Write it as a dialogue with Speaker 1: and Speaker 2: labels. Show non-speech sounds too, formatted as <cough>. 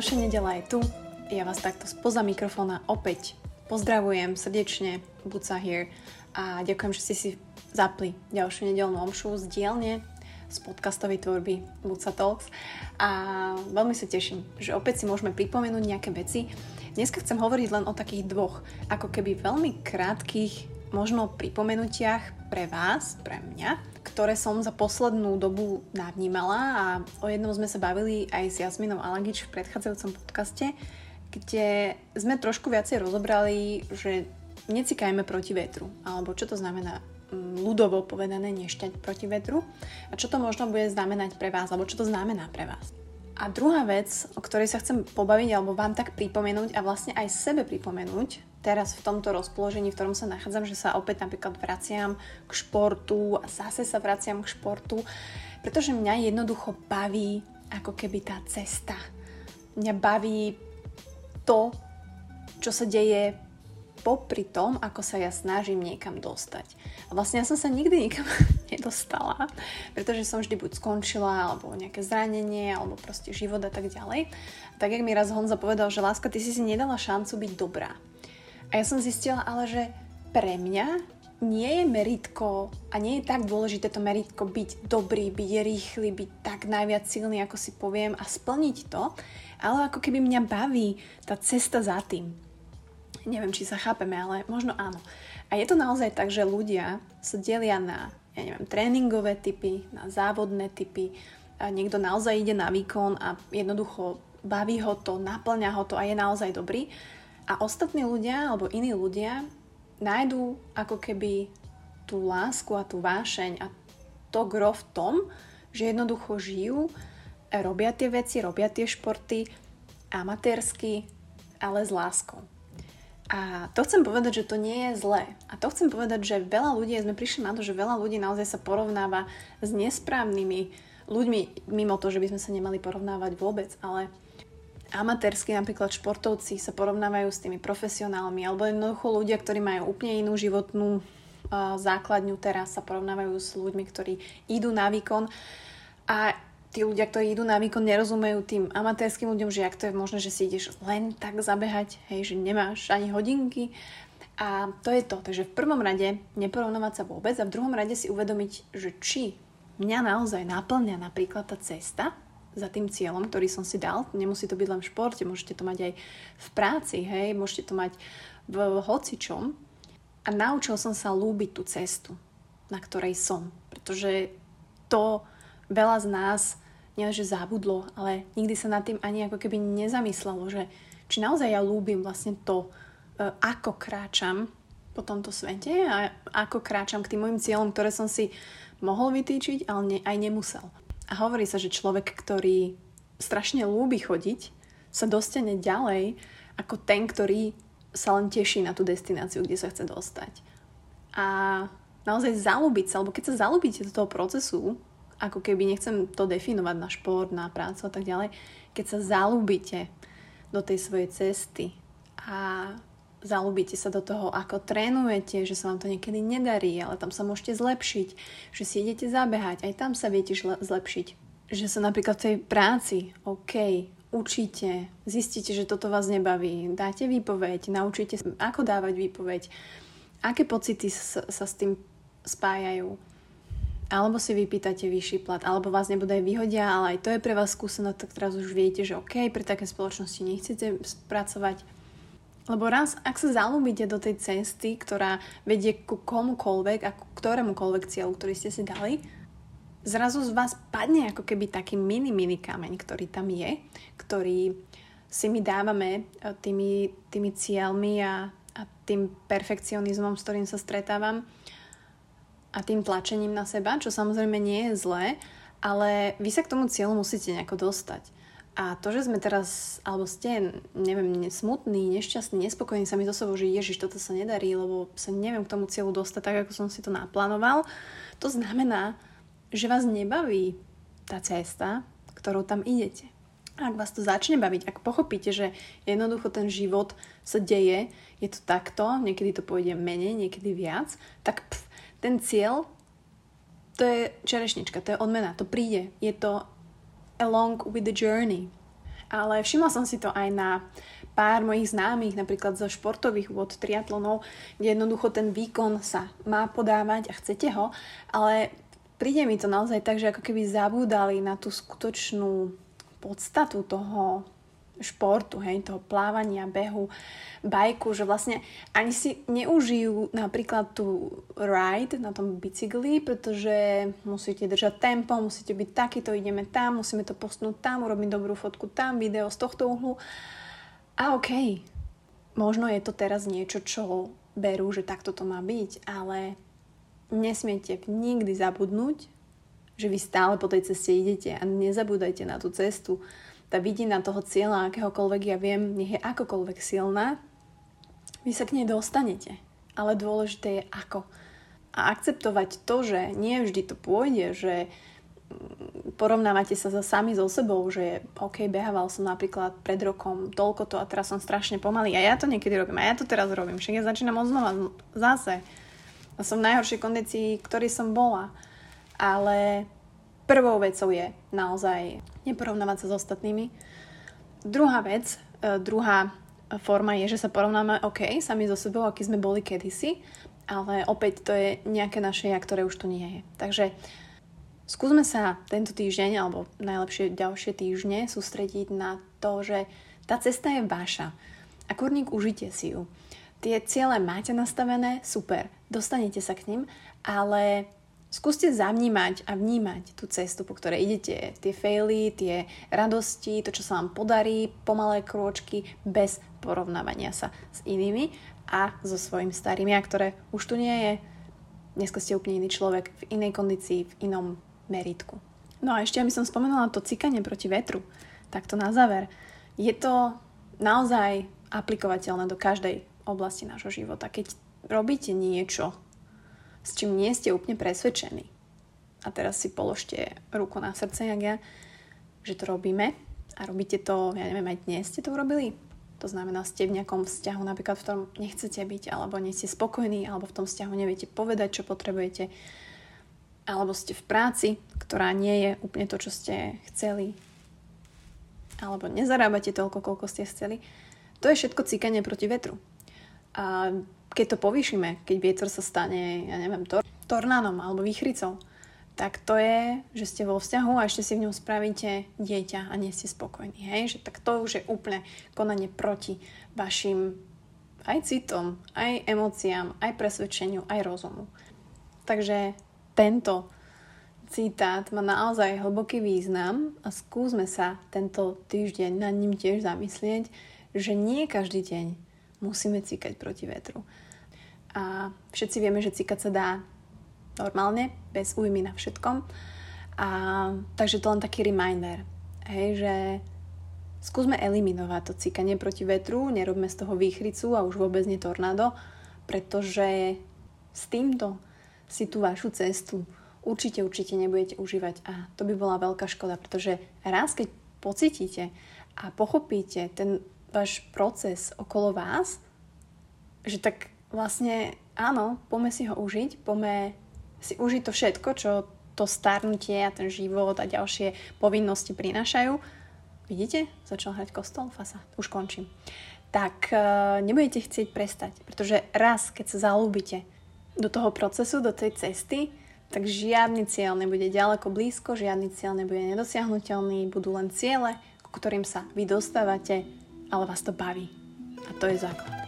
Speaker 1: Ďalšia nedela je tu. Ja vás takto spoza mikrofóna opäť pozdravujem srdečne, Buca here a ďakujem, že ste si zapli ďalšiu nedelnú omšu z dielne z podcastovej tvorby Buca Talks a veľmi sa teším, že opäť si môžeme pripomenúť nejaké veci. Dneska chcem hovoriť len o takých dvoch, ako keby veľmi krátkých možno pripomenutiach pre vás, pre mňa, ktoré som za poslednú dobu navnímala a o jednom sme sa bavili aj s Jasminou Alagič v predchádzajúcom podcaste, kde sme trošku viacej rozobrali, že necikajme proti vetru, alebo čo to znamená mm, ľudovo povedané nešťať proti vetru? A čo to možno bude znamenať pre vás, alebo čo to znamená pre vás. A druhá vec, o ktorej sa chcem pobaviť, alebo vám tak pripomenúť a vlastne aj sebe pripomenúť, teraz v tomto rozpoložení, v ktorom sa nachádzam, že sa opäť napríklad vraciam k športu a zase sa vraciam k športu, pretože mňa jednoducho baví ako keby tá cesta. Mňa baví to, čo sa deje popri tom, ako sa ja snažím niekam dostať. A vlastne ja som sa nikdy nikam <laughs> nedostala, pretože som vždy buď skončila, alebo nejaké zranenie, alebo proste život a tak ďalej. Tak jak mi raz Honza povedal, že láska, ty si si nedala šancu byť dobrá. A ja som zistila ale, že pre mňa nie je meritko a nie je tak dôležité to meritko byť dobrý, byť rýchly, byť tak najviac silný, ako si poviem a splniť to, ale ako keby mňa baví tá cesta za tým. Neviem, či sa chápeme, ale možno áno. A je to naozaj tak, že ľudia sa delia na, ja neviem, tréningové typy, na závodné typy, a niekto naozaj ide na výkon a jednoducho baví ho to, naplňa ho to a je naozaj dobrý. A ostatní ľudia, alebo iní ľudia, nájdú ako keby tú lásku a tú vášeň a to gro v tom, že jednoducho žijú, robia tie veci, robia tie športy amatérsky, ale s láskou. A to chcem povedať, že to nie je zlé. A to chcem povedať, že veľa ľudí, sme prišli na to, že veľa ľudí naozaj sa porovnáva s nesprávnymi ľuďmi, mimo to, že by sme sa nemali porovnávať vôbec, ale amatérsky napríklad športovci sa porovnávajú s tými profesionálmi alebo jednoducho ľudia, ktorí majú úplne inú životnú uh, základňu teraz sa porovnávajú s ľuďmi, ktorí idú na výkon a tí ľudia, ktorí idú na výkon, nerozumejú tým amatérským ľuďom, že ak to je možné, že si ideš len tak zabehať, hej, že nemáš ani hodinky a to je to. Takže v prvom rade neporovnávať sa vôbec a v druhom rade si uvedomiť, že či mňa naozaj naplňa napríklad tá cesta, za tým cieľom, ktorý som si dal. Nemusí to byť len v športe, môžete to mať aj v práci, hej, môžete to mať v hocičom. A naučil som sa lúbiť tú cestu, na ktorej som. Pretože to veľa z nás nielenže zabudlo, ale nikdy sa nad tým ani ako keby nezamyslelo, že či naozaj ja lúbim vlastne to, e, ako kráčam po tomto svete a ako kráčam k tým mojim cieľom, ktoré som si mohol vytýčiť, ale ne, aj nemusel. A hovorí sa, že človek, ktorý strašne lúbi chodiť, sa dostane ďalej ako ten, ktorý sa len teší na tú destináciu, kde sa chce dostať. A naozaj zalúbiť sa, alebo keď sa zalúbite do toho procesu, ako keby nechcem to definovať na šport, na prácu a tak ďalej, keď sa zalúbite do tej svojej cesty a zalúbite sa do toho, ako trénujete, že sa vám to niekedy nedarí, ale tam sa môžete zlepšiť, že si idete zabehať, aj tam sa viete zlepšiť. Že sa napríklad v tej práci, OK, učíte, zistíte, že toto vás nebaví, dáte výpoveď, naučíte, ako dávať výpoveď, aké pocity sa, sa s tým spájajú. Alebo si vypýtate vyšší plat, alebo vás nebude aj vyhodia, ale aj to je pre vás skúsenosť, tak teraz už viete, že OK, pre také spoločnosti nechcete spracovať lebo raz, ak sa zalúbite do tej cesty, ktorá vedie ku komukoľvek a ku ktorémukoľvek cieľu, ktorý ste si dali, zrazu z vás padne ako keby taký mini, mini kameň, ktorý tam je, ktorý si my dávame e, tými, tými cieľmi a, a tým perfekcionizmom, s ktorým sa stretávam a tým tlačením na seba, čo samozrejme nie je zlé, ale vy sa k tomu cieľu musíte nejako dostať. A to, že sme teraz, alebo ste, neviem, smutný, nešťastný, nespokojný sa mi so sebou, že Ježiš, toto sa nedarí, lebo sa neviem k tomu cieľu dostať tak, ako som si to naplánoval, to znamená, že vás nebaví tá cesta, ktorou tam idete. Ak vás to začne baviť, ak pochopíte, že jednoducho ten život sa deje, je to takto, niekedy to pôjde menej, niekedy viac, tak pf, ten cieľ, to je čerešnička, to je odmena, to príde. Je to along with the journey. Ale všimla som si to aj na pár mojich známych, napríklad zo športových vod triatlonov, kde jednoducho ten výkon sa má podávať a chcete ho, ale príde mi to naozaj tak, že ako keby zabúdali na tú skutočnú podstatu toho športu, hej, toho plávania, behu, bajku, že vlastne ani si neužijú napríklad tú ride na tom bicykli, pretože musíte držať tempo, musíte byť takýto, ideme tam, musíme to postnúť tam, urobiť dobrú fotku tam, video z tohto uhlu. A okej, okay, možno je to teraz niečo, čo berú, že takto to má byť, ale nesmiete nikdy zabudnúť, že vy stále po tej ceste idete a nezabúdajte na tú cestu, tá vidina toho cieľa, akéhokoľvek ja viem, nech je akokoľvek silná, vy sa k nej dostanete. Ale dôležité je ako. A akceptovať to, že nie vždy to pôjde, že mm, porovnávate sa za sami so sebou, že OK, behával som napríklad pred rokom toľko to a teraz som strašne pomalý a ja to niekedy robím a ja to teraz robím, však ja začínam odznova zase. A som v najhoršej kondícii, ktorý som bola. Ale prvou vecou je naozaj neporovnávať sa s ostatnými. Druhá vec, e, druhá forma je, že sa porovnáme, OK, sami so sebou, aký sme boli kedysi, ale opäť to je nejaké naše ja, ktoré už tu nie je. Takže skúsme sa tento týždeň, alebo najlepšie ďalšie týždne sústrediť na to, že tá cesta je vaša. A kurník, užite si ju. Tie ciele máte nastavené, super, dostanete sa k ním, ale Skúste zavnímať a vnímať tú cestu, po ktorej idete. Tie faily, tie radosti, to, čo sa vám podarí, pomalé krôčky, bez porovnávania sa s inými a so svojím starým ja, ktoré už tu nie je. Dneska ste úplne iný človek, v inej kondícii, v inom meritku. No a ešte, aby som spomenula to cikanie proti vetru, tak to na záver. Je to naozaj aplikovateľné do každej oblasti nášho života. Keď robíte niečo, s čím nie ste úplne presvedčení. A teraz si položte ruku na srdce, jak ja, že to robíme a robíte to, ja neviem, aj dnes ste to urobili. To znamená, ste v nejakom vzťahu, napríklad v tom nechcete byť, alebo nie ste spokojní, alebo v tom vzťahu neviete povedať, čo potrebujete, alebo ste v práci, ktorá nie je úplne to, čo ste chceli, alebo nezarábate toľko, koľko ste chceli. To je všetko cíkanie proti vetru. A keď to povýšime, keď vietor sa stane, ja neviem, tor- tornánom alebo výchricou, tak to je, že ste vo vzťahu a ešte si v ňom spravíte dieťa a nie ste spokojní. Hej? Že, tak to už je úplne konanie proti vašim aj citom, aj emóciám, aj presvedčeniu, aj rozumu. Takže tento citát má naozaj hlboký význam a skúsme sa tento týždeň nad ním tiež zamyslieť, že nie každý deň musíme cíkať proti vetru. A všetci vieme, že cíkať sa dá normálne, bez újmy na všetkom. A, takže to len taký reminder, hej, že skúsme eliminovať to cíkanie proti vetru, nerobme z toho výchricu a už vôbec nie tornádo, pretože s týmto si tú vašu cestu určite, určite nebudete užívať a to by bola veľká škoda, pretože raz, keď pocítite a pochopíte ten váš proces okolo vás, že tak vlastne áno, poďme si ho užiť, poďme si užiť to všetko, čo to starnutie a ten život a ďalšie povinnosti prinášajú. Vidíte? Začal hrať kostol, fasa, už končím. Tak uh, nebudete chcieť prestať, pretože raz, keď sa zalúbite do toho procesu, do tej cesty, tak žiadny cieľ nebude ďaleko blízko, žiadny cieľ nebude nedosiahnutelný, budú len ciele, ku ktorým sa vy dostávate ale vás to baví. A to je základ.